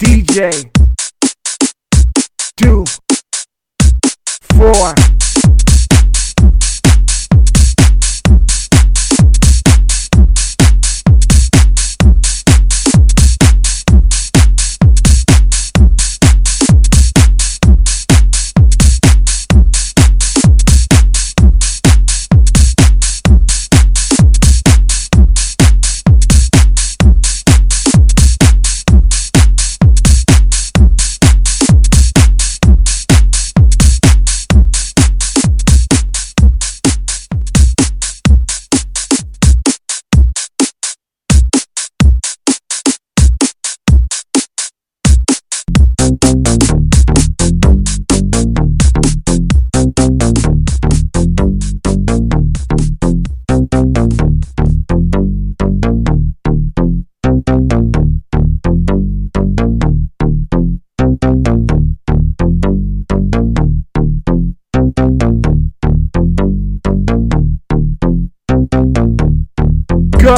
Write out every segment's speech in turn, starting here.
DJ. Two. Four.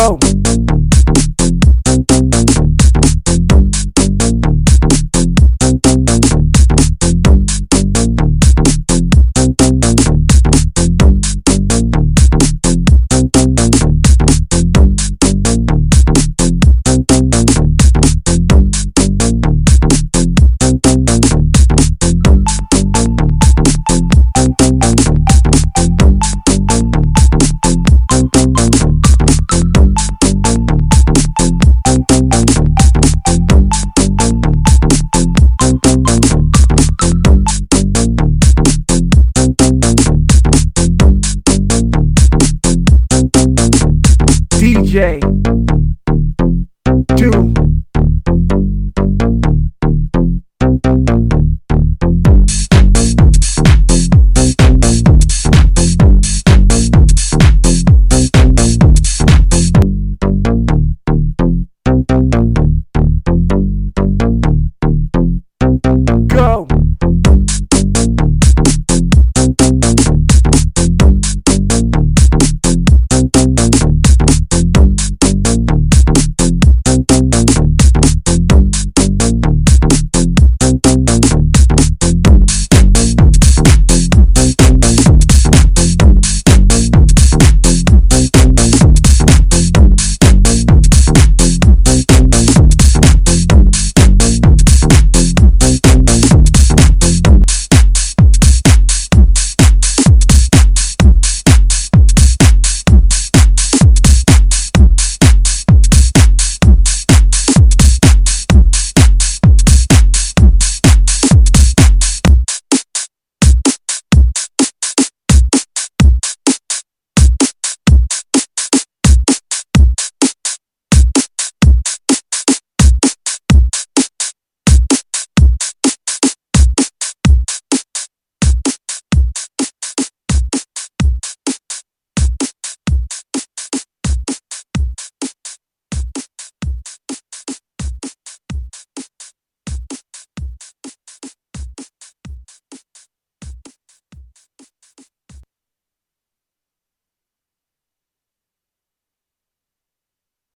Go. DJ.